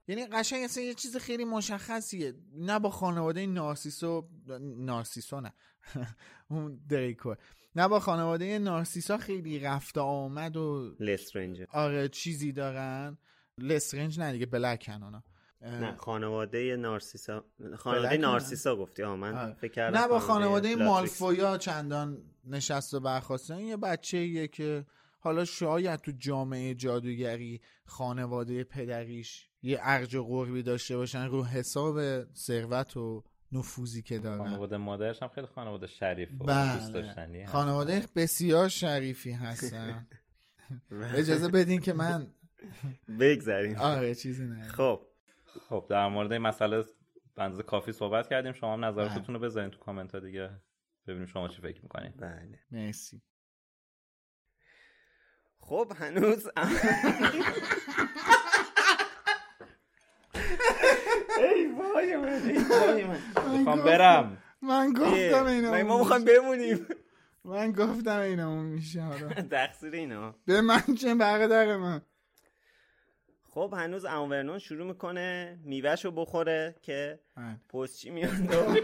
یعنی قشنگ اصلا یه چیز خیلی مشخصیه. نه با خانواده نارسیسو نارسیسو نه. اون دریکو. نه با خانواده نارسیسا خیلی رفت و آمد و لسترنج آره چیزی دارن. لسترنج نه دیگه بلک کنانا نه خانواده نارسیسا خانواده نارسیسا گفتی. آه من آره. فکر کردم نه با خانواده. مالفویا چندان نشست و برخواسته این یه بچه که حالا شاید تو جامعه جادوگری خانواده پدریش یه ارج و قربی داشته باشن رو حساب ثروت و نفوذی که دارن خانواده مادرش هم خیلی خانواده شریف و بله. دوست داشتنی. خانواده بسیار شریفی هستن. اجازه بدین که من بگذریم. آره چیزی نه. خب. خب در مورد این مسئله بنز کافی صحبت کردیم. شما هم نظراتتون رو بذارین تو کامنت ها دیگه. ببینیم شما چی فکر می‌کنین. بله. مرسی. خب هنوز ای وای من ای وای من. می‌خوام برم. من گفتم اینا من ما می‌خوایم بمونیم؟ من گفتم اینا میشه حالا. تقصیر اینا. به من چه برادر من. خب هنوز امورنون شروع می‌کنه میوهشو بخوره که بله. پستچی میاد و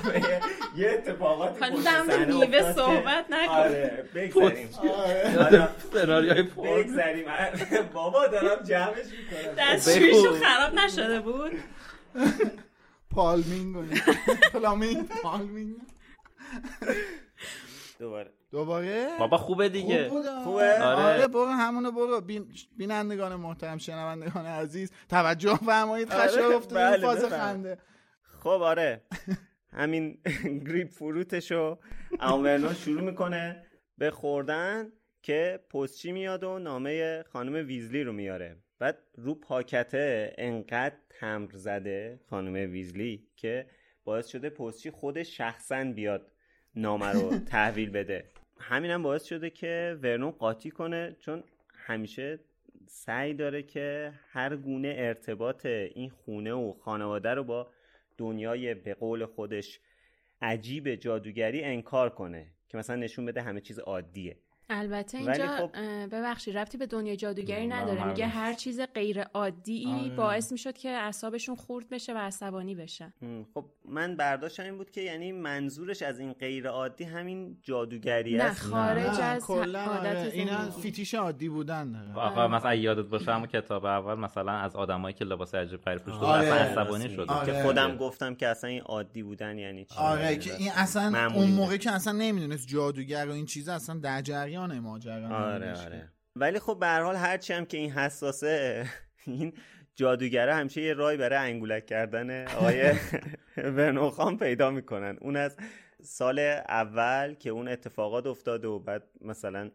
یه اتفاقاتی هنوز صحنه میوه صحبت نکن. آره بگذاریم. حالا سناریوهای بگذاریم. بابا دارم جمعش می‌کنم. دستشویشون خراب نشده بود؟ پالمینگ. فلامینگ پالمینگ. دوباره. دوباره بابا خوبه دیگه خوب. خوبه؟ آره. آره. برو همونو برو بین... بینندگان محترم شنوندگان عزیز توجه فرمایید آره، خشم افتاد بله، فاز. خنده خب آره همین گریپ فروتشو امورنون شروع می‌کنه به خوردن که پستچی میاد و نامه خانم ویزلی رو میاره بعد رو پاکته انقدر تمر زده خانم ویزلی که باعث شده پستچی خودش شخصا بیاد نامه رو تحویل بده همینم باعث شده که ورنون قاطی کنه چون همیشه سعی داره که هر گونه ارتباط این خونه و خانواده رو با دنیای به قول خودش عجیب جادوگری انکار کنه که مثلا نشون بده همه چیز عادیه. البته اینجا خب- ببخشید ربطی به دنیای جادوگری نداره میگه هر چیز غیر عادی آره. باعث می‌شد که اعصابشون خورد بشه و عصبانی بشن م، خب من برداشتم این بود که یعنی منظورش از این غیر عادی همین جادوگری نه، است خارج نه، از کلاً عادت آره. اینا. فیتیش عادی بودن آقا مثلا یادت باشه همون کتاب اول مثلا از آدمایی که لباس عجیب غریب پوشیده آره. اصلا عصبانی آره. که خودم گفتم که اصلا این عادی بودن یعنی چی آره که این اصلا اون. موقع که اصلا نمی‌دونست جادوگر و این چیزا اصلا در جریان ماجرا آره. آره ولی خب به هر حال هرچی هم که این حساسه این جادوگره همیشه یه رای برای انگولک کردن آقای ورنوخان پیدا می‌کنن اون از سال اول که اون اتفاقات افتاده و بعد مثلا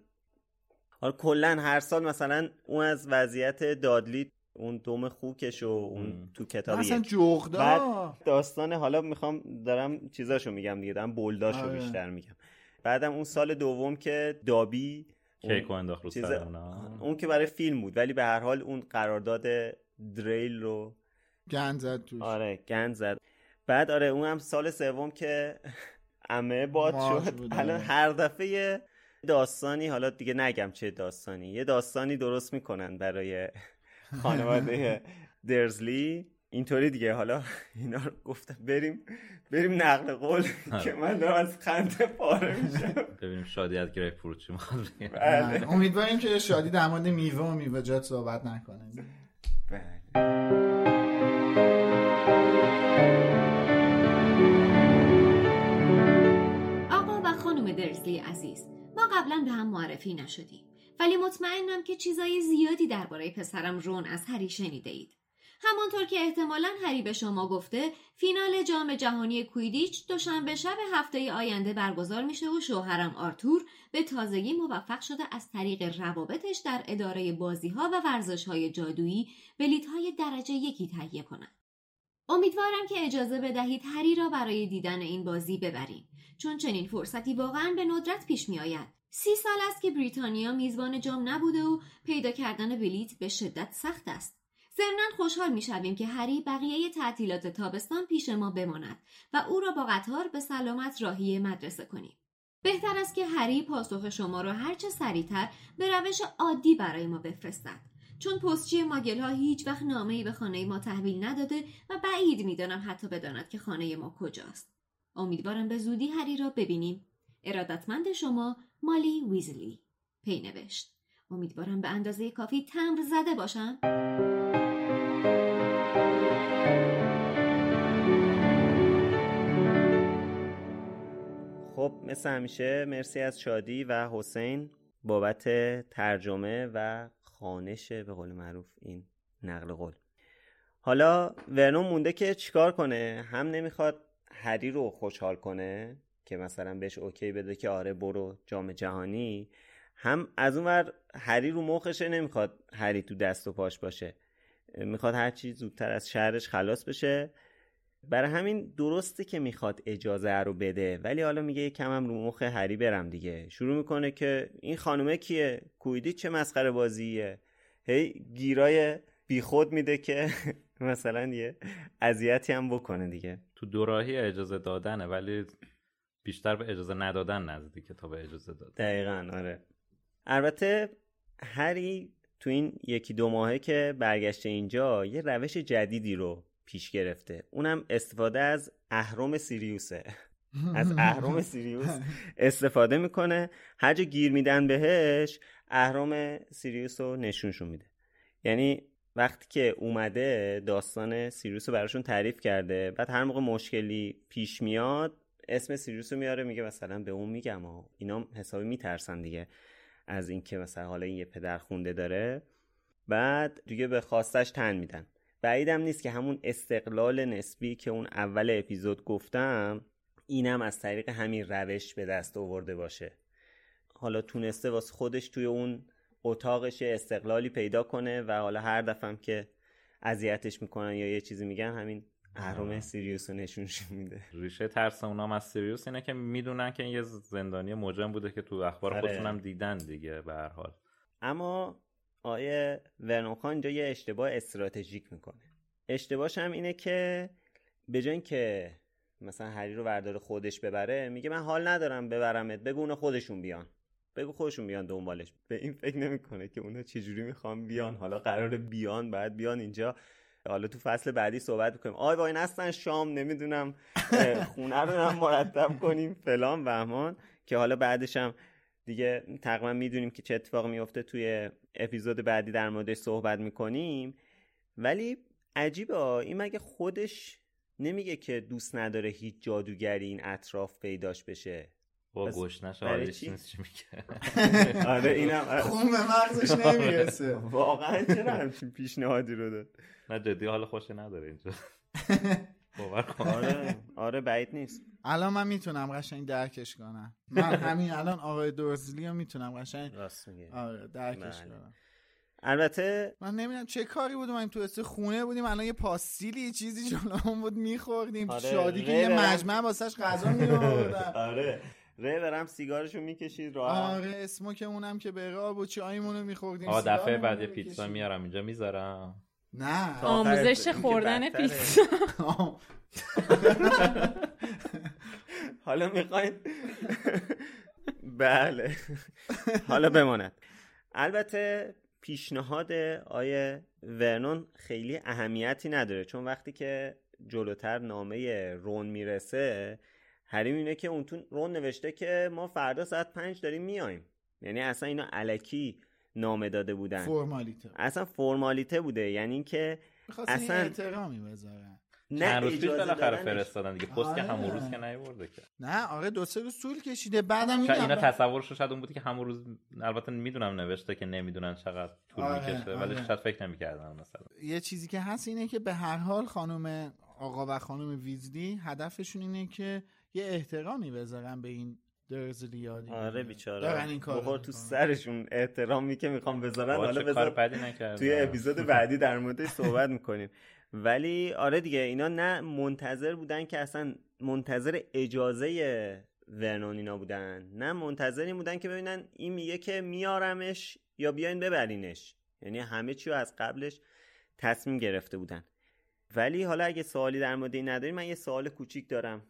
حالا کلا هر سال مثلا اون از وضعیت دادلی اون دوم خوکش و اون تو کتاب اصلا. جغدا داستان حالا می‌خوام دارم چیزاشو میگم دیگه دارم بولداشو آره. بیشتر میگم بعدم اون سال دوم که دابی اون کیک و انداخت رو چیز-. اون که برای فیلم بود ولی به هر حال اون قرارداد دریل رو گند زد توش آره گند زد بعد آره اون هم سال سوم که امه باد شد بود، الان آره. هر دفعه یه داستانی حالا دیگه نگم چه داستانی یه داستانی درست می‌کنن برای خانواده درزلی اینطوری دیگه. حالا اینا رو گفتم. بریم بریم نقل قول که من دارم از خنده پاره میشم. ببینیم شادی از گریپ فروت چی می‌خواد بگه. بله. امیدواریم که شادی در مورد میوه و میوه‌جات صحبت نکنه. بله. آقا و خانم درزلی عزیز ما قبلا به هم معرفی نشدیم. ولی مطمئنم که چیزای زیادی درباره پسرم رون از هری شنیده اید. همانطور که احتمالا هری به شما گفته فینال جام جهانی کویدیچ دوشنبه شب هفته آینده برگزار میشه و شوهرم آرتور به تازگی موفق شده از طریق روابطش در اداره بازی ها و ورزش های جادویی بلیت های درجه یکی تهیه کنند. امیدوارم که اجازه بدهید هری را برای دیدن این بازی ببریم چون چنین فرصتی واقعا به ندرت پیش می آید. سی سال است که بریتانیا میزبان جام نبوده و پیدا کردن بلیت به شدت سخت است. ضمنا خوشحال می‌شویم که هری بقیه تعطیلات تابستان پیش ما بماند و او را با قطار به سلامت راهی مدرسه کنیم. بهتر است که هری پاسخ شما را هرچه سریعتر به روش عادی برای ما بفرستد. چون پستچی ماگل ها هیچ وقت نامه به خانه ما تحویل نداده و بعید می‌دانم حتی بداند که خانه ما کجاست. امیدوارم به زودی هری را ببینیم. ارادتمند شما مالی ویزلی. پی نوشت. امیدوارم به اندازه کافی تمر زده باشم. خب مثل همیشه مرسی از شادی و حسین بابت ترجمه و خانش به قول معروف این نقل قول. حالا ورنون مونده که چیکار کنه؟ هم نمی‌خواد هری رو خوشحال کنه که مثلا بهش اوکی بده که آره برو جام جهانی هم از اون ور هری رو مخشه نمی‌خواد هری تو دست و پاش باشه. می‌خواد هرچی زودتر از شهرش خلاص بشه. برای همین درسته که می‌خواد اجازه رو بده ولی حالا میگه یکم هم رو مخ هری برم دیگه. شروع می‌کنه که این خانومه کیه؟ کویدی چه مسخره بازیه؟ هی گیرای بیخود میده که مثلا یه اذیتی هم بکنه دیگه. تو دوراهی اجازه دادنه ولی بیشتر به اجازه ندادن نزدیکه تا به اجازه دادن دقیقا آره. البته هری تو این یکی دو ماهه که برگشته اینجا یه روش جدیدی رو پیش گرفته. اونم استفاده از اهرم سیریوسه. از اهرم سیریوس استفاده می‌کنه. هر جا گیر میدن بهش اهرم سیریوس رو نشونشون میده. یعنی وقتی که اومده داستان سیریوس رو براشون تعریف کرده بعد هر موقع مشکلی پیش میاد اسم سیریوس رو میاره میگه مثلا به اون میگم و اینا حسابی میترسن دیگه از اینکه مثلا حالا این یه پدر خونده داره. بعد دیگه به خواستش تن میدن. بعیدم نیست که همون استقلال نسبی که اون اول اپیزود گفتم اینم از طریق همین روش به دست آورده باشه. حالا تونسته واسه خودش توی اون اتاقش استقلالی پیدا کنه و حالا هر دفعه که اذیتش می‌کنن یا یه چیزی میگن همین اهرام سیریوس رو نشونش میده. ریشه ترس اونام از سیریوس اینه که می‌دونن که این یه زندانی مجرم بوده که تو اخبار آره. خودشون هم دیدن دیگه به هر حال. اما آیه ورنون خان اینجا یه اشتباه استراتژیک می‌کنه. اشتباهش هم اینه که به جای اینکه مثلا هری رو وردار خودش ببره میگه من حال ندارم ببرمت بگو اونا خودشون بیان. بگو خودشون بیان دنبالش. به این فکر نمی‌کنه که اونا چجوری می‌خوان بیان. حالا قرار بیان بعد بیان اینجا. حالا تو فصل بعدی صحبت می‌کنیم. آی وای هستن شام نمی‌دونم خونه رو هم مرتب کنیم فلان بهمان. که حالا بعدش هم دیگه تقریبا می‌دونیم که چه اتفاق میفته توی اپیزود بعدی در موردش صحبت می‌کنیم. ولی عجیبه این مگه خودش نمیگه که دوست نداره هیچ جادوگری این اطراف پیداش بشه؟ با گشنش آرش؟ نیست چی میگه؟ آره اینم خون به مغزش نمی‌رسه. واقعا چرا همچین پیشنهادی رو داد؟ نه جدی حال خوشی نداره اینجا. باور کن. آره آره بعید نیست. الان من می‌تونم قشنگ درکش کنم. من همین الان آقای دورزلی رو می‌تونم قشنگ راست میگه آره درکش بله. کنم. البته من نمی‌دونم چه کاری بود من تو است خونه بودیم الان یه پاستیلی چیزی جلومون بود میخوردیم. آره، شادی که یه. مجمع واسش غذا میآوردن آره. ری برم سیگارشو می‌کشید راحت آره اسموکمونم که به راه بود چایمونو میخوردیم آقا دفعه بعد. پیتزا میارم اینجا می‌ذارم. نه. آموزش که خوردن. پیتزا. حالا می‌خواین؟ بله. حالا بماند. البته پیشنهاد آیه ورنون خیلی اهمیتی نداره چون وقتی که جلوتر نامه رون می‌رسه هری اینه که اون تو رون نوشته که ما فردا ساعت پنج داریم میایم یعنی اصلا اینا علکی نامه داده بودن. فرمالیته. اصلا فرمالیته بوده. یعنی اینکه اصلا- احترامی بذارن. نه چند روز پیش اجازه بالاخره دادنش. فرستادن دیگه پست که آره. همون روز که نیورده که نه آره دو سه روز طول کشیده بعدم شاید اینا میگم تصورش شاید اون بودی که همون روز البته می‌دونم نوشته که نمی‌دونن چقدر طول آره، می‌کشه ولی آره. شاید فکر نمی‌کردن مثلا یه چیزی که هست اینه که به هر حال خانم آقا و خانم ویزلی هدفشون اینه که یه احترامی بذارن به این درزلیا دیگه. آره بیچاره دارن این کار بخور تو سرشون احترامی که می‌خوام بذارن حالا بذار. توی اپیزود بعدی در موردش صحبت می‌کنیم ولی آره دیگه اینا نه منتظر بودن که اصلا منتظر اجازه ورنون اینا بودن نه منتظر این بودن که ببینن این میگه که میارمش یا بیاین ببرینش. یعنی همه چی رو از قبلش تصمیم گرفته بودن. ولی حالا اگه سوالی در مورد این ندارین من یه سوال کوچیک دارم.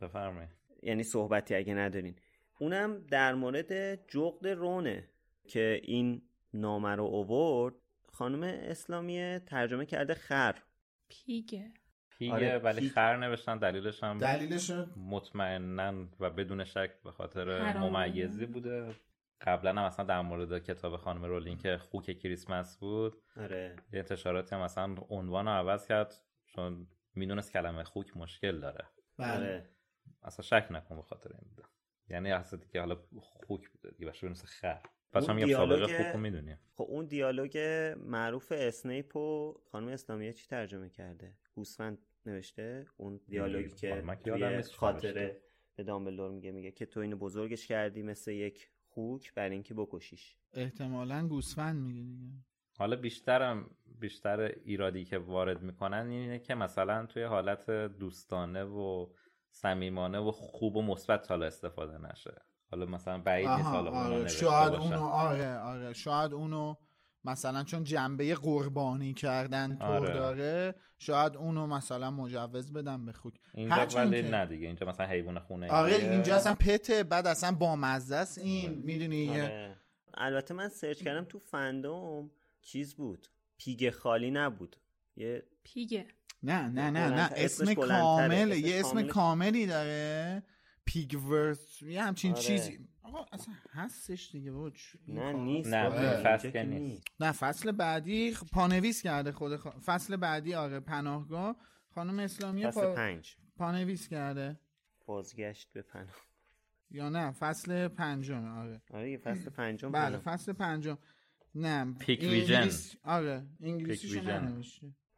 بفرمایید. یعنی صحبتی اگه ندارین. اونم در مورد جغد رونه که این نامه رو اوورد خانم اسلامی ترجمه کرده خر. پیگه پیگه آره، ولی پیگ. خر نوشتن دلیلش هم دلیلش مطمئنا و بدون شک به خاطر. ممیزی بوده قبلا هم اصلا در مورد کتاب خانم رولینگ که خوک کریسمس بود آره یه انتشاراتی هم مثلا عنوان رو عوض کرد چون می‌دونست کلمه خوک مشکل داره بله. اصلا شک نکن به خاطر این بوده یعنی اصلا دیگه حالا خوک بوده دیگه بشه خر پس اون هم میگم سابقه رو می‌دونیم خب اون دیالوگ معروف اسنیپ و خانم اسلامیه چی ترجمه کرده؟ گوسفند نوشته؟ اون دیالوگی که من که یادم توی خاطره. به دامبلدور میگه میگه که تو اینو بزرگش کردی مثل یک خوک برای اینکه بکشیش. احتمالا گوسفند میگه دیگه. حالا بیشترم بیشتر ایرادی که وارد می‌کنن اینه که مثلا توی حالت دوستانه و صمیمانه و خوب و مثبت حالا استفاده نشه. حالا مثلا بعید نیست حالا اونو آره. شاید باشن. اونو آره آره. شاید اونو مثلا چون جنبه قربانی کردن طور آره. داره شاید اونو مثلا مجوز بدن به خوک اینجا هرچند ولی که- نه دیگه. اینجا مثلا حیوان خونه آره اینجا اصلا پته بعد اصلا با مزه است. این می‌دونی؟ یه- آره. البته من سرچ کردم تو فندوم چیز بود. پیگ خالی نبود. یه پیگه نه نه نه نه. اسم. کامل یه اسم کاملی داره. پیگورث یه همچین آره. چیزی. آقا اصلا هستش دیگه بابا نه نیست. نه، فصل نیست. نه فصل بعدی پانویس کرده خود خ... فصل بعدی آره پناهگاه. خانم اسلامی فصل پا... پنج. پانویس کرده. بازگشت به پناه. یا نه فصل پنجم آره. آره فصل پنجم بله. فصل پنجم. نه پیک انگلیس- آره انگلیسیشو Pigwidgeon.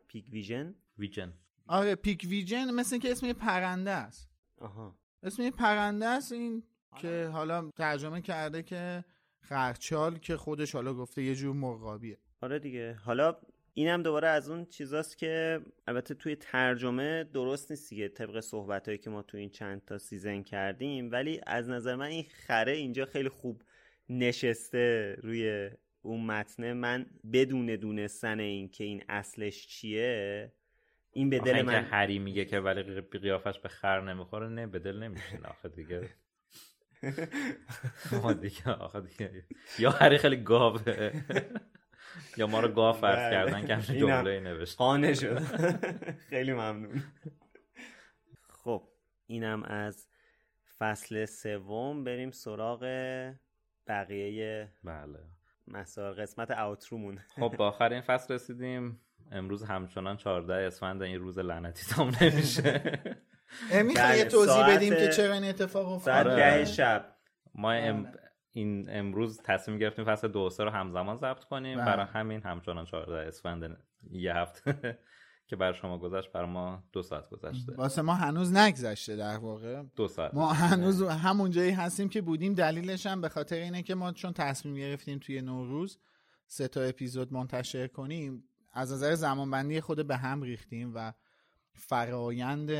Pigwidgeon ویجن آره Pigwidgeon مثل که اسم یه پرنده است. آها. اسم یه پرنده است این که حالا ترجمه کرده که خرچال که خودش حالا گفته یه جور مرغابیه. آره دیگه. حالا اینم دوباره از اون چیزاست که البته توی ترجمه درست نیست دیگه طبق صحبتهایی که ما توی این چند تا سیزن کردیم ولی از نظر من این خره اینجا خیلی خوب نشسته روی اون متنه من بدون دونستن این که این اصلش چیه این به دل من هری میگه که ولی قی- قیافش به خر نمی‌خوره نه به دل نمیشین آخه دیگه. دیگه آخه دیگه. یا هری خیلی گاوه یا ما رو گاو فرض بله. کردن که اینم جمله نوشت قانع شد. خیلی ممنون. خب اینم از فصل سوم. بریم سراغ بقیه بله. مسائل قسمت اوترومون خب با آخرین فصل رسیدیم. امروز همچنان 14 اسفند این روز لعنتی تام نمیشه. می‌خوای بله، یه توضیح بدیم که چرا این اتفاق ساعت افتاد ده شب. ما ام... این امروز تصمیم گرفتیم فصل دو سه رو همزمان ضبط کنیم. بله. برای همین همچنان 14 اسفند یه هفته که بر شما گذشت بر ما دو ساعت گذشته. واسه ما هنوز نگذشته در واقع. دو ساعت. ما هنوز همون جایی هستیم که بودیم. دلیلش هم به خاطر اینه که ما چون تصمیم گرفتیم توی نوروز سه تا اپیزود منتشر کنیم از نظر زمانبندی خود به هم ریختیم و فرایند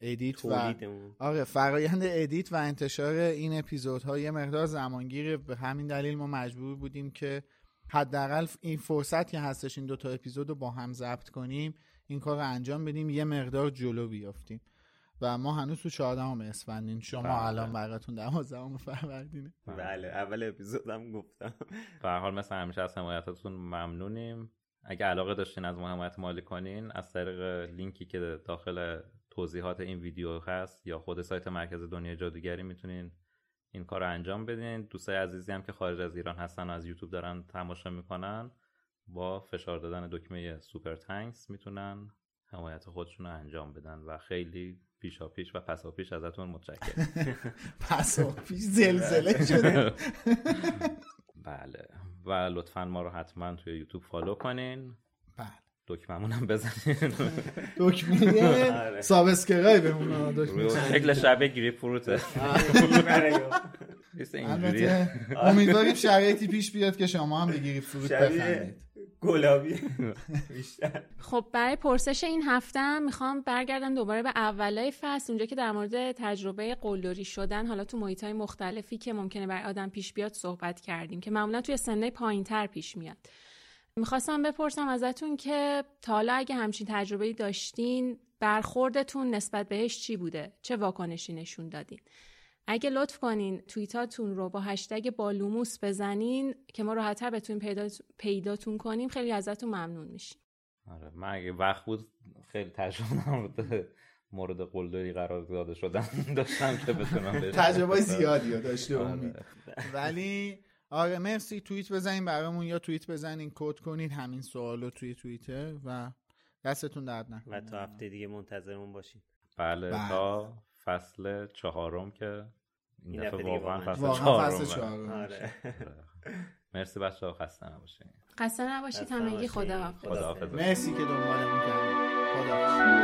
edit و تولیدمون آره فرایند edit و انتشار این اپیزودها یه مقدار زمانگیر به همین دلیل ما مجبور بودیم که حداقل این فرصت که هستش این دوتا اپیزود رو با هم ضبط کنیم این کار رو انجام بدیم یه مقدار جلو بیافتیم. و ما هنوز تو 14 اسفندین. شما بله. الان براتون 12 فروردینه. بله اول اپیزودم گفتم. به هر حال مثل همیشه از حمایتتون ممنونیم. اگه علاقه داشتین از ما حمایت مالی کنین از طریق لینکی که داخل توضیحات این ویدیو هست یا خود سایت مرکز دنیای جادوگری می‌تونین این کار رو انجام بدین. دوستای عزیزی هم که خارج از ایران هستن و از یوتیوب دارن تماشا می‌کنن با فشار دادن دکمه Super Thanks می‌تونن حمایت خودشون رو انجام بدن و خیلی پیشا پیش و پسا پیش ازتون متشکرم. پسا پیش زلزله شده. بله. و لطفا ما رو حتما توی یوتیوب follow کنین. بله. دکممون هم بزنین. دکمه subscribe مون دکمه شکل شبیه گریپ فروته. امیدواریم شرایطی پیش بیاد که شما هم به گریپ فروت بخرید گلابی. خب برای پرسش این هفته می‌خوام برگردم دوباره به اولای فصل اونجا که در مورد تجربه قلدری شدن حالا تو محیط های مختلفی که ممکنه برای آدم پیش بیاد صحبت کردیم که معمولا توی سنهای پایین تر پیش میاد. می‌خواستم بپرسم ازتون که تا حالا اگه همچین تجربه داشتین برخوردتون نسبت بهش چی بوده؟ چه واکنشی نشون دادین؟ اگه لطف کنین توییتاتون رو با هشتگ بالوموس بزنین که ما راحتتر بتونیم پیدا... پیداتون کنیم خیلی ازتون ممنون میشیم. آره من اگه وقت بود خیلی تجربه مورد مورد قلدری قرار داده شدم داشتم که بتونم تجربه زیادی داشته آره. امید. ولی آره مرسی. توییت بزنین برامون یا توییت بزنین کد کنین همین سوال رو توی توییتر و دستتون درد و نکنه تا هفته دیگه منتظرمون باشین. بله بله. تا فصل چهارم که این این دفعه واقعا. فصل چهارم چهارم آره. مرسی بچه ها خسته نباشین. خسته نباشید همگی نباشید. خدا خداحافظ. مرسی که دنبالمون کردین. خدا